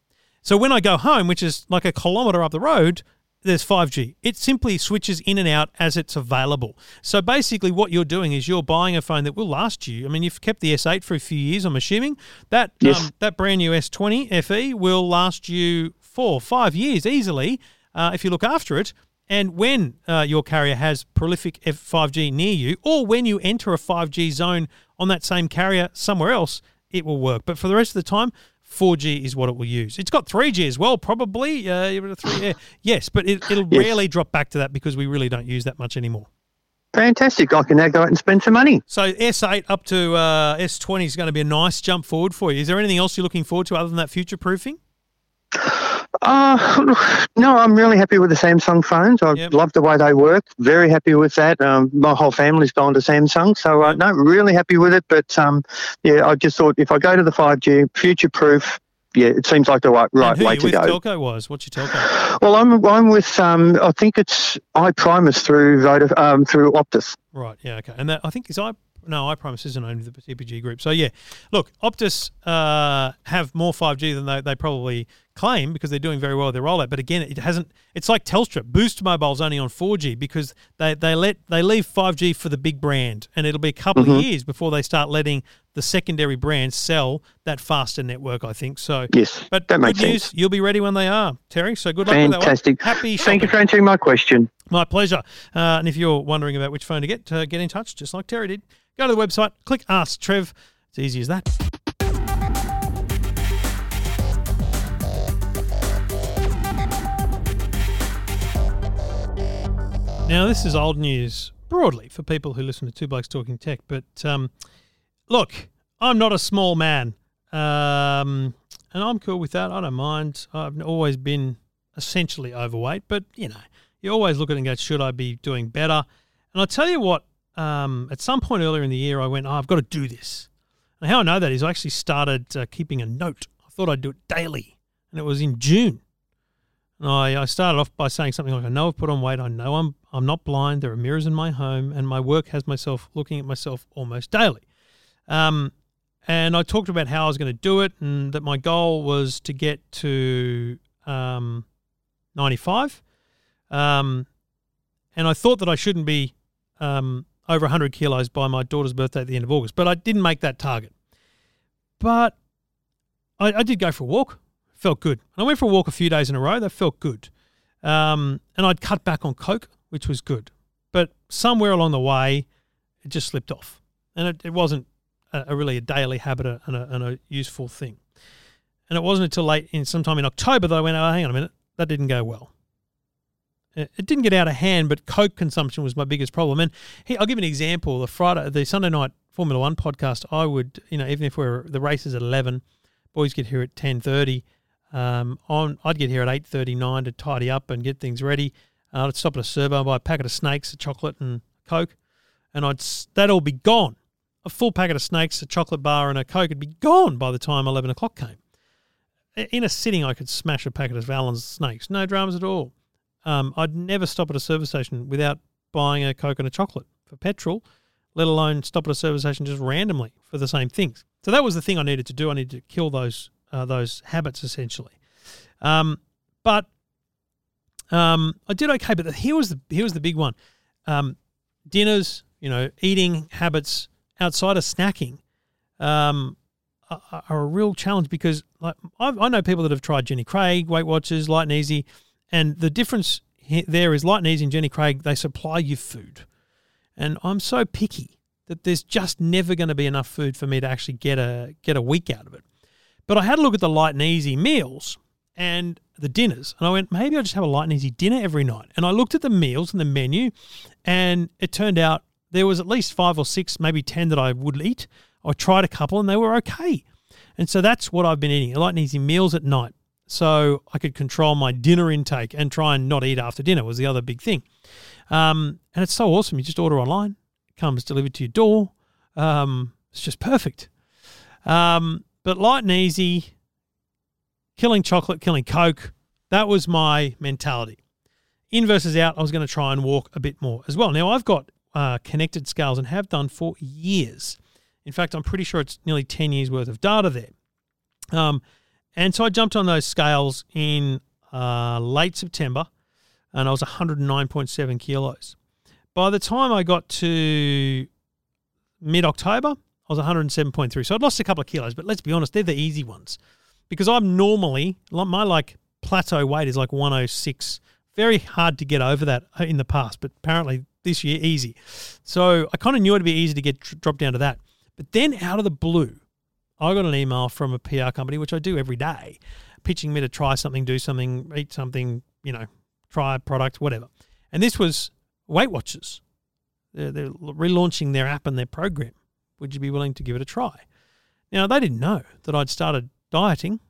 So when I go home, which is like a kilometre up the road, there's 5G. It simply switches in and out as it's available. So basically, what you're doing is you're buying a phone that will last you. I mean, you've kept the S8 for a few years, I'm assuming. That Yes. um, that brand new S20 FE will last you four, five years easily uh, if you look after it. And when uh, your carrier has prolific F- 5G near you, or when you enter a 5G zone on that same carrier somewhere else, it will work. But for the rest of the time, 4G is what it will use. It's got 3G as well, probably. Uh, three, yeah. Yes, but it, it'll Yes. rarely drop back to that because we really don't use that much anymore. Fantastic. I can now go out and spend some money. So S8 up to uh, S20 is going to be a nice jump forward for you. Is there anything else you're looking forward to other than that future proofing? Uh, no, I'm really happy with the Samsung phones. I Yep. love the way they work. Very happy with that. Um, my whole family's gone to Samsung, so uh, no, really happy with it. But um, yeah, I just thought if I go to the 5G, future proof. Yeah, it seems like the right, right way to go. telco was? What's your telco? Well, I'm I'm with um, I think it's iPrimus through Voda, um, through Optus. Right. Yeah. Okay. And that I think is I no I iPrimus isn't owned the TPG group. So yeah, look, Optus uh, have more 5G than they, they probably claim because they're doing very well with their rollout. But again, it hasn't. It's like Telstra. Boost Mobile's only on 4G because they they let they leave 5G for the big brand, and it'll be a couple Mm-hmm. of years before they start letting the secondary brands sell that faster network. I think so. Yes, But that good makes news, sense. you'll be ready when they are, Terry. So good luck with Fantastic. that one. Happy Thank you for answering my question. My pleasure. Uh, and if you're wondering about which phone to get, uh, get in touch, just like Terry did. Go to the website, click Ask Trev. It's easy as that. Now, this is old news broadly for people who listen to Two Blokes Talking Tech, but um, look, I'm not a small man, um, and I'm cool with that. I don't mind. I've always been essentially overweight, but you know, you always look at it and go, should I be doing better? And I'll tell you what, um, at some point earlier in the year, I went, oh, I've got to do this. And how I know that is I actually started uh, keeping a note. I thought I'd do it daily, and it was in June. And I, I started off by saying something like, I know I've put on weight. I know I'm, I'm not blind. There are mirrors in my home, and my work has myself looking at myself almost daily. Um, and I talked about how I was going to do it, and that my goal was to get to um, 95. Um, and I thought that I shouldn't be um, over 100 kilos by my daughter's birthday at the end of August, but I didn't make that target. But I, I did go for a walk. Felt good. And I went for a walk a few days in a row. That felt good. Um, and I'd cut back on Coke, which was good. But somewhere along the way, it just slipped off. And it, it wasn't a, a really a daily habit and a, and a useful thing. And it wasn't until late in sometime in October that I went, oh, hang on a minute, that didn't go well. It didn't get out of hand, but Coke consumption was my biggest problem. And here, I'll give an example. The Friday, the Sunday night Formula One podcast, I would, you know, even if we're the race is at eleven, boys get here at ten thirty. Um, on I'd get here at eight thirty nine to tidy up and get things ready. Uh, I'd stop at a servo, and buy a packet of snakes, a chocolate, and Coke, and I'd that'd all be gone. A full packet of snakes, a chocolate bar, and a Coke would be gone by the time eleven o'clock came. In a sitting, I could smash a packet of Allen's snakes, no dramas at all. Um, I'd never stop at a service station without buying a Coke and a chocolate for petrol, let alone stop at a service station just randomly for the same things. So that was the thing I needed to do. I needed to kill those uh, those habits essentially. Um, but um, I did okay. But here was the here was the big one: um, dinners. You know, eating habits outside of snacking um, are, are a real challenge because like I, I know people that have tried Jenny Craig, Weight Watchers, Light and Easy, and the difference there is Light and Easy and Jenny Craig they supply you food, and I'm so picky that there's just never going to be enough food for me to actually get a get a week out of it. But I had a look at the light and easy meals and the dinners, and I went maybe I'll just have a light and easy dinner every night. And I looked at the meals and the menu, and it turned out there was at least five or six, maybe ten that I would eat. I tried a couple and they were okay. And so that's what I've been eating light and easy meals at night. So I could control my dinner intake and try and not eat after dinner was the other big thing. Um, and it's so awesome. You just order online, it comes delivered to your door. Um, it's just perfect. Um, but light and easy, killing chocolate, killing Coke, that was my mentality. In versus out, I was going to try and walk a bit more as well. Now, I've got uh, connected scales and have done for years. In fact, I'm pretty sure it's nearly 10 years worth of data there. Um, and so I jumped on those scales in uh, late September and I was 109.7 kilos. By the time I got to mid October, I was 107.3. So I'd lost a couple of kilos, but let's be honest, they're the easy ones because I'm normally, my like plateau weight is like 106. Very hard to get over that in the past, but apparently this year easy. So I kind of knew it'd be easy to get dropped down to that. But then out of the blue, I got an email from a PR company, which I do every day, pitching me to try something, do something, eat something, you know, try a product, whatever. And this was Weight Watchers. They're, they're relaunching their app and their program. Would you be willing to give it a try? Now, they didn't know that I'd started dieting.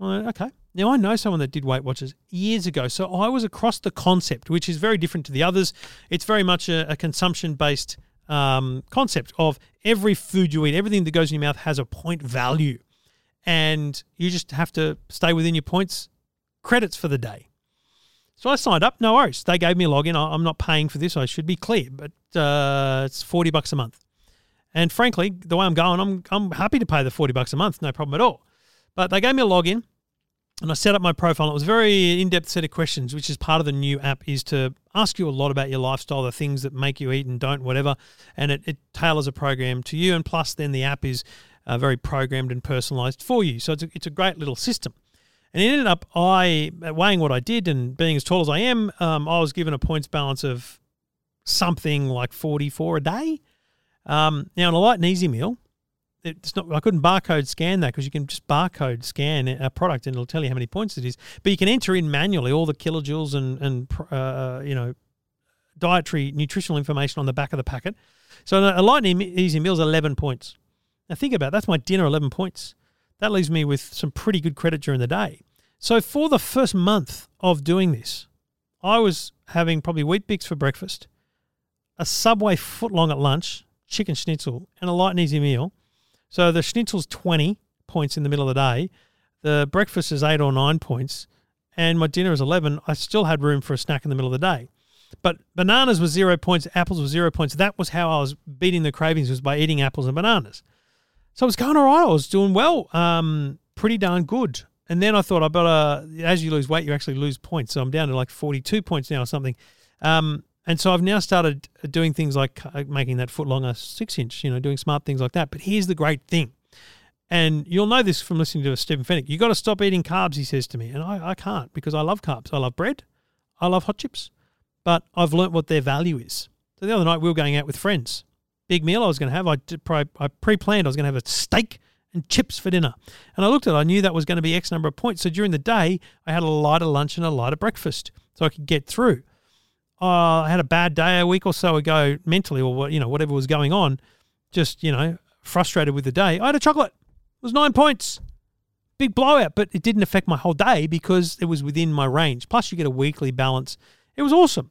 Okay. Now I know someone that did Weight Watchers years ago, so I was across the concept, which is very different to the others. It's very much a, a consumption based um, concept of every food you eat, everything that goes in your mouth has a point value, and you just have to stay within your points credits for the day. So I signed up, no worries. They gave me a login. I'm not paying for this. I should be clear, but uh, it's forty bucks a month. And frankly, the way I'm going, I'm I'm happy to pay the forty bucks a month, no problem at all. But they gave me a login, and I set up my profile. It was a very in-depth set of questions, which is part of the new app, is to ask you a lot about your lifestyle, the things that make you eat and don't, whatever. And it, it tailors a program to you. And plus, then the app is uh, very programmed and personalized for you. So it's a, it's a great little system. And it ended up, I weighing what I did and being as tall as I am, um, I was given a points balance of something like 44 a day. Um, now, in a light and easy meal, it's not. I couldn't barcode scan that because you can just barcode scan a product and it'll tell you how many points it is. But you can enter in manually all the kilojoules and and uh, you know dietary nutritional information on the back of the packet. So a light and easy meal is 11 points. Now think about it, that's my dinner, 11 points. That leaves me with some pretty good credit during the day. So for the first month of doing this, I was having probably Weet-Bix for breakfast, a Subway footlong at lunch, chicken schnitzel, and a light and easy meal. So the schnitzel's 20 points in the middle of the day. The breakfast is eight or nine points. And my dinner is 11. I still had room for a snack in the middle of the day. But bananas was zero points, apples were zero points. That was how I was beating the cravings was by eating apples and bananas. So I was going all right. I was doing well, um, pretty darn good. And then I thought I better, as you lose weight, you actually lose points. So I'm down to like 42 points now or something. Um, and so I've now started doing things like uh, making that foot long a six inch, you know, doing smart things like that. But here's the great thing. And you'll know this from listening to Stephen Fenech. You got to stop eating carbs, he says to me. And I, I can't because I love carbs. I love bread. I love hot chips. But I've learnt what their value is. So the other night we were going out with friends. Big meal I was going to have. I, I pre planned I was going to have a steak and chips for dinner. And I looked at it, I knew that was going to be X number of points. So during the day, I had a lighter lunch and a lighter breakfast so I could get through. Uh, I had a bad day a week or so ago mentally or what you know whatever was going on, just you know frustrated with the day. I had a chocolate. It was nine points. Big blowout, but it didn't affect my whole day because it was within my range. Plus, you get a weekly balance. It was awesome.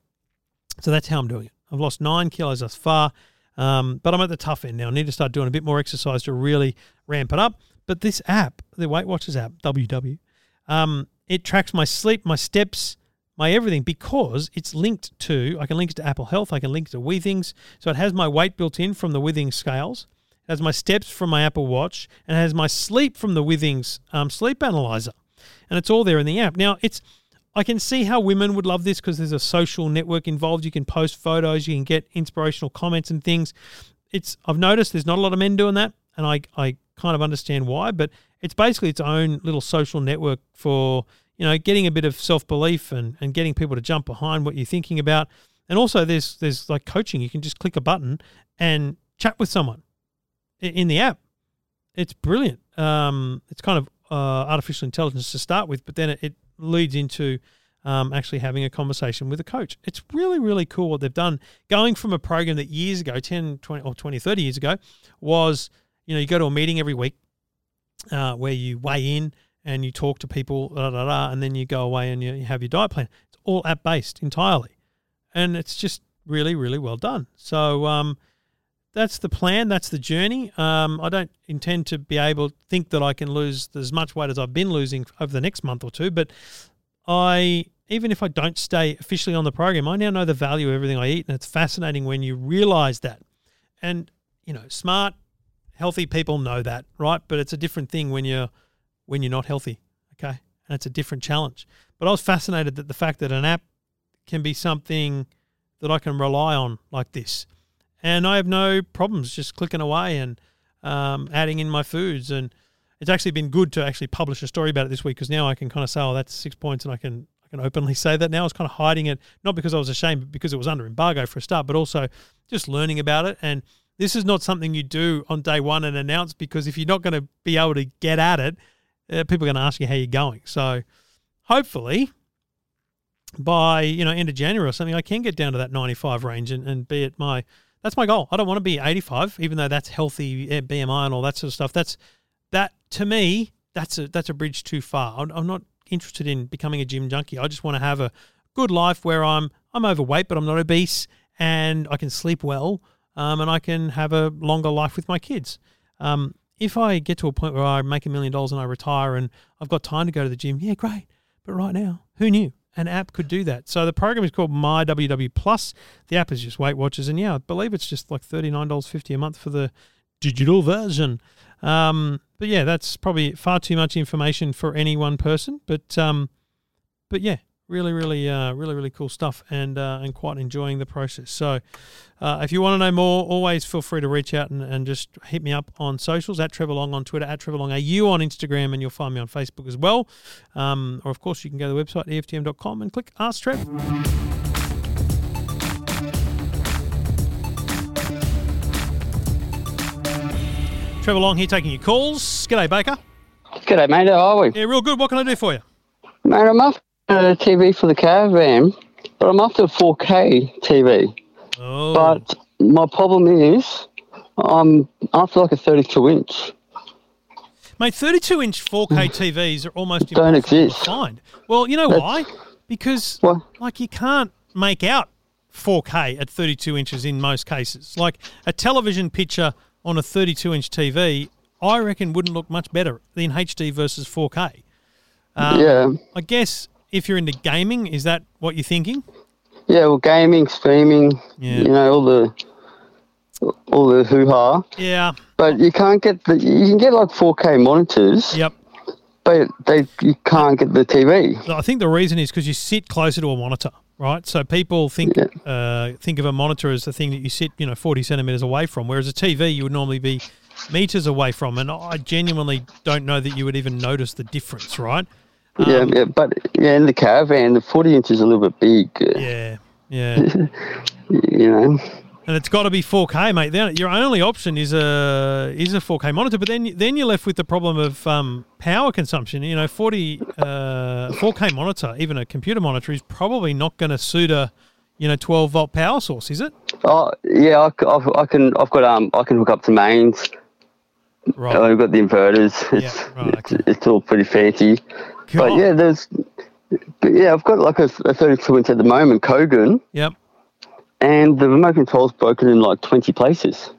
So that's how I'm doing it. I've lost nine kilos thus far, um, but I'm at the tough end now. I need to start doing a bit more exercise to really ramp it up. But this app, the Weight Watchers app, WW, um, it tracks my sleep, my steps, my everything because it's linked to, I can link it to Apple Health, I can link it to Withings. So it has my weight built in from the Withings scales, it has my steps from my Apple Watch, and it has my sleep from the Withings um, sleep analyzer. And it's all there in the app. Now, it's I can see how women would love this because there's a social network involved. You can post photos, you can get inspirational comments and things. It's I've noticed there's not a lot of men doing that, and I I kind of understand why, but it's basically its own little social network for you know getting a bit of self belief and and getting people to jump behind what you're thinking about. And also there's there's like coaching. You can just click a button and chat with someone in the app. It's brilliant. Um, it's kind of uh, artificial intelligence to start with, but then it, it leads into um, actually having a conversation with a coach. It's really, really cool what they've done. Going from a program that years ago, 10, 20, or 20, 30 years ago, was, you know, you go to a meeting every week uh, where you weigh in and you talk to people, and then you go away and you, you have your diet plan. It's all app based entirely. And it's just really, really well done. So, um, that's the plan. That's the journey. Um, I don't intend to be able to think that I can lose as much weight as I've been losing over the next month or two. But I, even if I don't stay officially on the program, I now know the value of everything I eat, and it's fascinating when you realize that. And you know, smart, healthy people know that, right? But it's a different thing when you're when you're not healthy. Okay, and it's a different challenge. But I was fascinated that the fact that an app can be something that I can rely on like this and I have no problems just clicking away and um, adding in my foods. And it's actually been good to actually publish a story about it this week because now I can kind of say, "Oh, that's six points," and I can I can openly say that now. I was kind of hiding it, not because I was ashamed, but because it was under embargo for a start, but also just learning about it. And this is not something you do on day one and announce because if you're not going to be able to get at it, uh, people are going to ask you how you're going. So hopefully by you know end of January or something, I can get down to that 95 range and, and be at my that's my goal. I don't want to be 85, even though that's healthy BMI and all that sort of stuff. That's that to me that's a that's a bridge too far. I'm, I'm not interested in becoming a gym junkie. I just want to have a good life where I'm I'm overweight, but I'm not obese, and I can sleep well, um, and I can have a longer life with my kids. Um, if I get to a point where I make a million dollars and I retire and I've got time to go to the gym, yeah, great. But right now, who knew? An app could do that. So the program is called My WW Plus. The app is just Weight Watchers, and yeah, I believe it's just like thirty nine dollars fifty a month for the digital version. Um, but yeah, that's probably far too much information for any one person. But um, but yeah, really, really, uh, really, really cool stuff, and uh, and quite enjoying the process. So, uh, if you want to know more, always feel free to reach out and, and just hit me up on socials at Trevor Long on Twitter, at Trevor Long AU on Instagram, and you'll find me on Facebook as well. Um, or of course, you can go to the website EFTM.com and click Ask Trev. Trevor Long here taking your calls. G'day, Baker. G'day, mate. How are we? Yeah, real good. What can I do for you? Mate, I'm after a TV for the caravan, but I'm after a 4K TV. Oh, But my problem is, I'm after like a 32 inch. Mate, 32 inch 4K TVs are almost Don't exist. find. Well, you know That's- why? Because, What? like, you can't make out 4K at 32 inches in most cases. Like, a television picture on a 32 inch TV, I reckon wouldn't look much better than HD versus 4K. Um, yeah. I guess if you're into gaming, is that what you're thinking? Yeah, well, gaming, streaming, Yeah. you know, all the all the hoo ha. Yeah. But you can't get the. You can get like 4K monitors, Yep. but they you can't get the TV. I think the reason is because you sit closer to a monitor, right? So people think uh, think of a monitor as the thing that you sit, you know, forty centimeters away from, whereas a TV you would normally be meters away from. And I genuinely don't know that you would even notice the difference, right? Yeah, Um, yeah, but yeah, in the caravan, the 40 inch is a little bit big. uh, Yeah, yeah. You know. and it's got to be 4K, mate. Then your only option is a is a 4K monitor, but then then you're left with the problem of um, power consumption. You know, 40 uh, 4K monitor, even a computer monitor, is probably not going to suit a you know 12 volt power source, is it? Oh yeah, I, I've, I can. I've got um. I can hook up to mains. Right. I've got the inverters. It's Yeah, right, it's, it's all pretty fancy. But yeah, there's. But yeah, I've got like a, a 32 inch at the moment, Kogan, Yep. and the remote control's broken in like 20 places.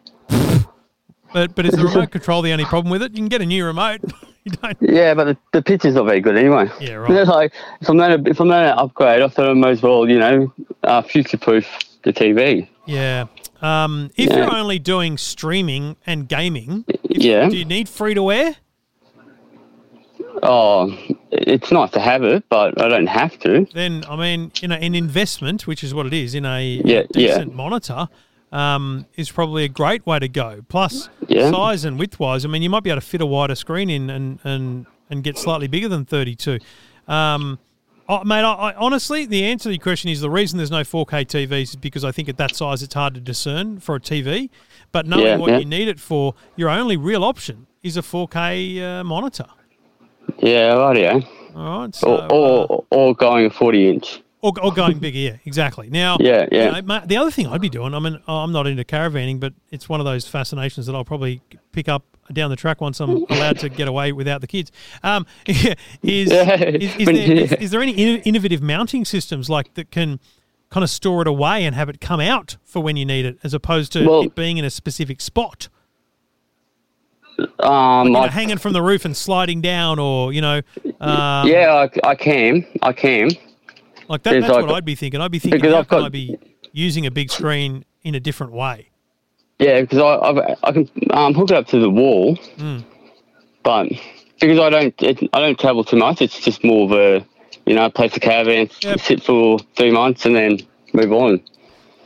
But but is the remote control the only problem with it? You can get a new remote. don't. Yeah, but the, the picture's not very good anyway. Yeah, right. You like if I'm going to if I'm going to upgrade, I thought I might as well, you know, uh, future proof the TV. Yeah. Um, if Yeah. you're only doing streaming and gaming, if- Yeah. do you need free to air? Oh, it's nice to have it, but I don't have to. Then I mean, you know, an investment, which is what it is, in a Yeah, yeah. decent monitor, um, is probably a great way to go. Plus, Yeah. size and width wise, I mean, you might be able to fit a wider screen in and and and get slightly bigger than 32. Um, oh, mate, I, I, honestly, the answer to your question is the reason there's no 4K TVs is because I think at that size it's hard to discern for a TV. But knowing Yeah, what yeah. you need it for, your only real option is a 4K uh, monitor. Yeah, rightio. All right, so, Or, uh, or, or going a 40 inch. or, or going bigger, yeah, exactly. Now, Yeah, yeah. you know, the other thing I'd be doing, I mean, I'm not into caravanning, but it's one of those fascinations that I'll probably pick up down the track once I'm allowed to get away without the kids. Um, is, is, is, is, there, is, is there any innovative mounting systems like that can kind of store it away and have it come out for when you need it, as opposed to Well- it being in a specific spot, Um, know, I, hanging from the roof and sliding down, or you know, um, yeah, I, I can. I can. like that, there's that's like what I'd be thinking. I'd be thinking, because how I've can got- I be using a big screen in a different way? Yeah, because I, I've, I can um, hook it up to the wall, Mm. but because I don't, it, I don't travel too much. It's just more of a, you know, place the caravan, Yep. sit for three months, and then move on.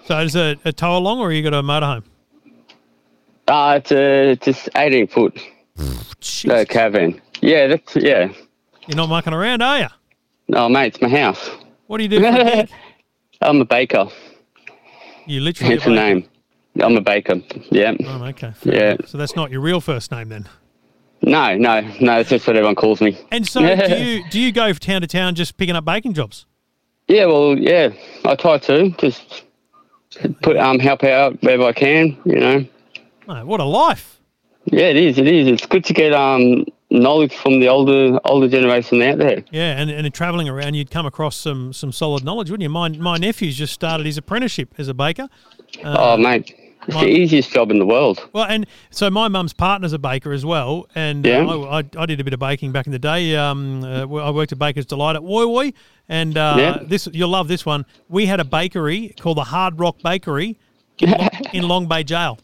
So is it a tow along or you got a motorhome? Uh, it's a just 18 foot Jeez, caravan. Yeah, that's yeah. You're not mucking around, are you? Oh, mate, it's my house. What do you do for a gig? I'm a baker. You literally. Hence the name. I'm a baker. Yeah. Oh, okay. fair Yeah. enough. So that's not your real first name then. No, no, no. It's just what everyone calls me. And so do you do you go from town to town just picking up baking jobs? Yeah, well, yeah. I try to just put um help out wherever I can. You know. Mate, what a life! Yeah, it is. It is. It's good to get um knowledge from the older older generation out there. Yeah, and, and in travelling around, you'd come across some some solid knowledge, wouldn't you? My my nephew's just started his apprenticeship as a baker. oh, mate, it's my- the easiest job in the world. Well, and so my mum's partner's a baker as well, and uh, Yeah. I, I, I did a bit of baking back in the day. Um, uh, I worked at Baker's Delight at Woy Woy, and uh, Yeah. this you'll love this one. We had a bakery called the Hard Rock Bakery in, in Long Bay Jail.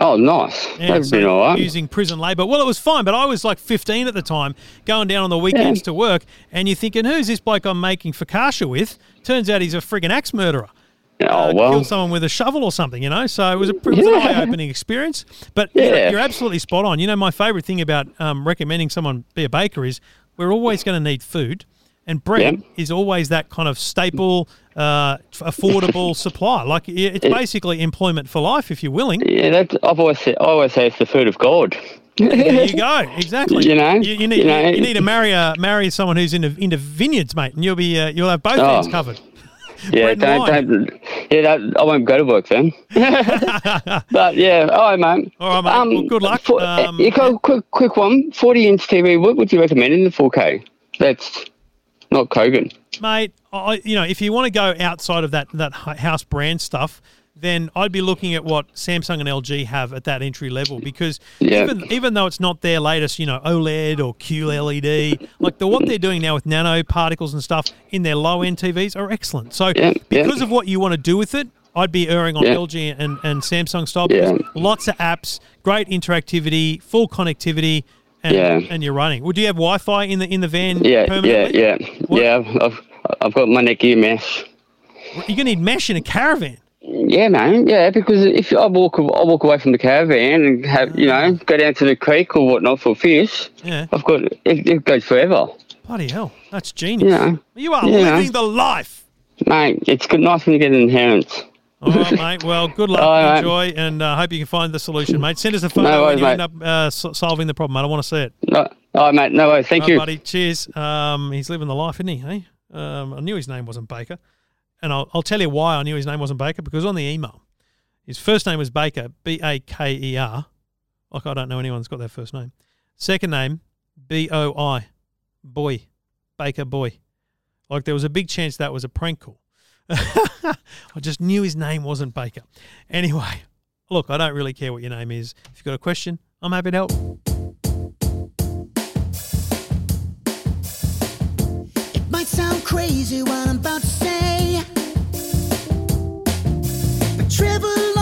Oh, nice. Yeah, That'd so been all right. Using prison labour. Well, it was fine, but I was like 15 at the time, going down on the weekends Yeah. to work, and you're thinking, who's this bloke I'm making focaccia with? Turns out he's a friggin' axe murderer. Oh uh, well. killed someone with a shovel or something, you know. So it was a, it was an eye-opening experience. But Yeah. you're absolutely spot on. You know, my favourite thing about um, recommending someone be a baker is we're always going to need food, and bread Yeah. is always that kind of staple, uh, affordable supply. Like it's basically employment for life if you're willing. Yeah, that's, I've always said. I always say it's the food of God. There you go. Exactly. You know, you, you need you know. you need to marry a marry someone who's into into vineyards, mate, and you'll be uh, you'll have both Oh. ends covered. Yeah, don't, don't. Yeah, that, I won't go to work then. but yeah, all right, mate. All right, mate. Well, good luck. For, Um, got a quick, quick one. Forty-inch TV. What would you recommend in the 4K? That's not Kogan. mate. I, you know, if you want to go outside of that that house brand stuff, then I'd be looking at what Samsung and LG have at that entry level because Yeah. even even though it's not their latest, you know, OLED or QLED, like the what they're doing now with nanoparticles and stuff in their low end TVs are excellent. So Yeah, yeah. because of what you want to do with it. I'd be erring on Yeah. LG and, and Samsung style Yeah. lots of apps, great interactivity, full connectivity, and, Yeah. and you're running. Would you have Wi-Fi in the in the van Yeah, yeah, permanently? yeah, What- yeah. I've, I've, I've got my Netgear mesh. You're gonna need mesh in a caravan. Yeah, man. Yeah, because if I walk, I walk away from the caravan and have, you know, go down to the creek or whatnot for fish. Yeah. I've got it. It goes forever, Bloody hell, that's genius. Yeah. You are Yeah. living the life. mate. It's good, nice when you get an inheritance. All right, mate. Well, good luck, right, enjoy, and uh, hope you can find the solution, mate. Send us a photo No when worries, you mate. end up uh, solving the problem, mate. I want to see it. No, all right, mate. No worries. Thank you. buddy. Cheers. Um, he's living the life, isn't he? Hey, um, I knew his name wasn't Baker, and I'll, I'll tell you why I knew his name wasn't Baker because on the email, his first name was Baker, B A K E R. Like I don't know anyone that's got that first name. Second name, B O I, boy, Baker boy. Like there was a big chance that was a prank call. I just knew his name wasn't Baker. Anyway, look, I don't really care what your name is. If you've got a question, I'm happy to help. It might sound crazy what I'm about to say, but Trevor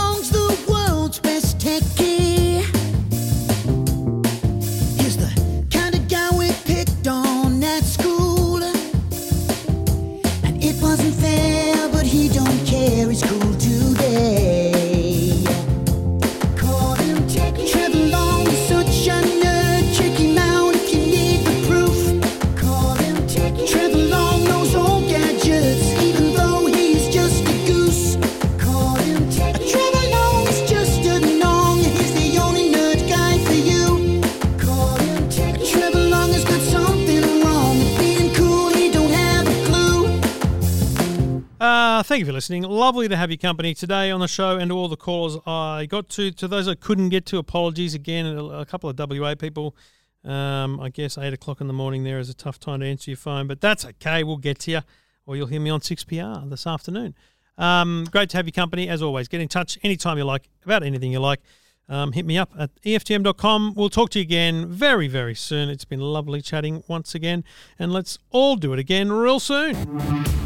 thank you for listening. Lovely to have your company today on the show and all the callers I got to. To those I couldn't get to, apologies again. A, a couple of WA people. Um, I guess 8 o'clock in the morning there is a tough time to answer your phone, but that's okay. We'll get to you, or you'll hear me on 6PR this afternoon. Um, great to have your company, as always. Get in touch anytime you like about anything you like. Um, hit me up at EFTM.com. We'll talk to you again very, very soon. It's been lovely chatting once again, and let's all do it again real soon.